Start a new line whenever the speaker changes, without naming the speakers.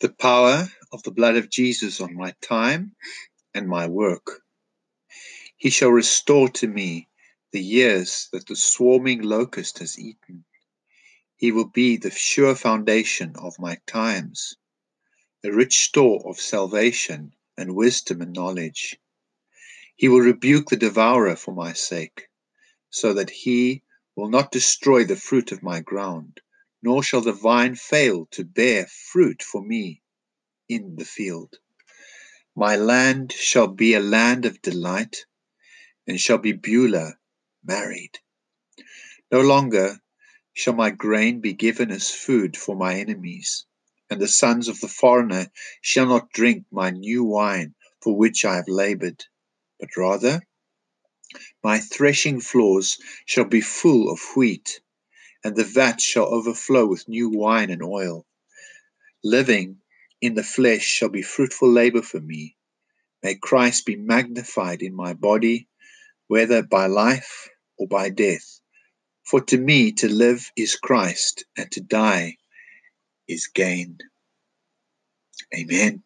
the power of the blood of Jesus on my time and my work. He shall restore to me the years that the swarming locust has eaten. He will be the sure foundation of my times, a rich store of salvation and wisdom and knowledge. He will rebuke the devourer for my sake, so that he will not destroy the fruit of my ground, nor shall the vine fail to bear fruit for me in the field. My land shall be a land of delight, and shall be Beulah married. No longer shall my grain be given as food for my enemies, and the sons of the foreigner shall not drink my new wine for which I have labored, but rather my threshing floors shall be full of wheat, and the vat shall overflow with new wine and oil. Living in the flesh shall be fruitful labor for me. May Christ be magnified in my body, whether by life or by death. For to me to live is Christ, and to die is gain. Amen.